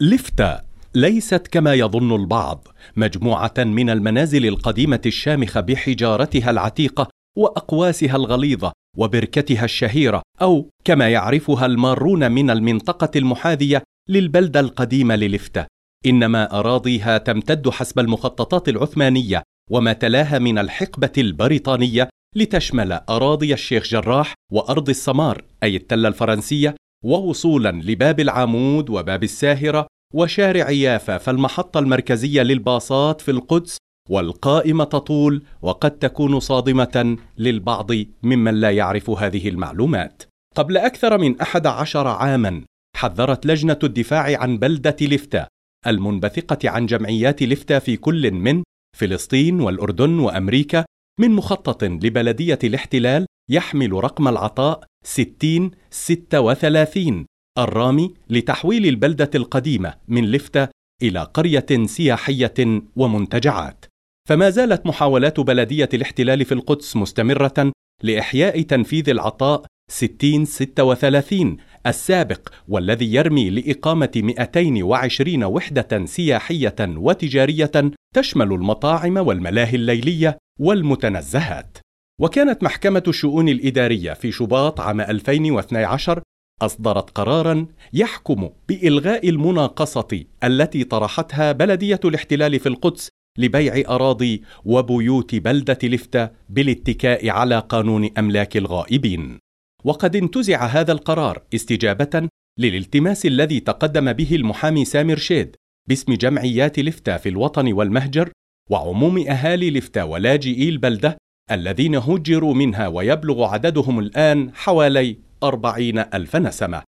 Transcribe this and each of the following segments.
لفتا ليست كما يظن البعض. مجموعة من المنازل القديمة الشامخة بحجارتها العتيقة وأقواسها الغليظة وبركتها الشهيرة أو كما يعرفها المارون من المنطقة المحاذية للبلدة القديمة للفته إنما أراضيها تمتد حسب المخططات العثمانية وما تلاها من الحقبة البريطانية لتشمل أراضي الشيخ جراح وأرض السمار أي التلة الفرنسية ووصولا لباب العمود وباب الساهرة وشارع يافا فالمحطة المركزية للباصات في القدس والقائمة تطول وقد تكون صادمة للبعض ممن لا يعرف هذه المعلومات. قبل أكثر من أحد عشر عاما حذرت لجنة الدفاع عن بلدة لفتا المنبثقة عن جمعيات لفتا في كل من فلسطين والأردن وأمريكا من مخطط لبلدية الاحتلال يحمل رقم العطاء 60 36 الرامي لتحويل البلدة القديمة من لفتة إلى قرية سياحية ومنتجعات. فما زالت محاولات بلدية الاحتلال في القدس مستمرة لإحياء تنفيذ العطاء 6036 السابق والذي يرمي لإقامة 220 وحدة سياحية وتجارية تشمل المطاعم والملاهي الليلية والمتنزهات. وكانت محكمة الشؤون الإدارية في شباط عام 2012 أصدرت قرارا يحكم بإلغاء المناقصة التي طرحتها بلدية الاحتلال في القدس لبيع أراضي وبيوت بلدة لفتة بالاتكاء على قانون أملاك الغائبين. وقد انتزع هذا القرار استجابة للالتماس الذي تقدم به المحامي سامر شيد باسم جمعيات لفتة في الوطن والمهجر وعموم أهالي لفتة ولاجئي البلدة الذين هجروا منها ويبلغ عددهم الآن حوالي أربعين ألف نسمة.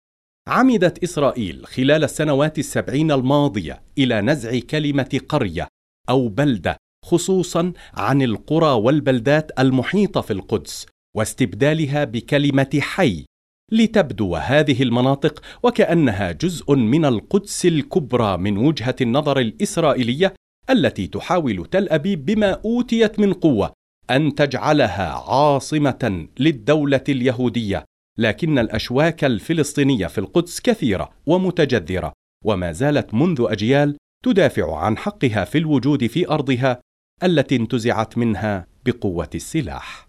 عمدت إسرائيل خلال السنوات السبعين الماضية إلى نزع كلمة قرية أو بلدة خصوصا عن القرى والبلدات المحيطة في القدس واستبدالها بكلمة حي. لتبدو هذه المناطق وكأنها جزء من القدس الكبرى من وجهة النظر الإسرائيلية التي تحاول تل أبيب بما أوتيت من قوة أن تجعلها عاصمة للدولة اليهودية لكن الأشواك الفلسطينية في القدس كثيرة ومتجذرة وما زالت منذ أجيال تدافع عن حقها في الوجود في أرضها التي انتزعت منها بقوة السلاح.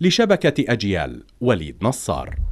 لشبكة أجيال وليد نصار.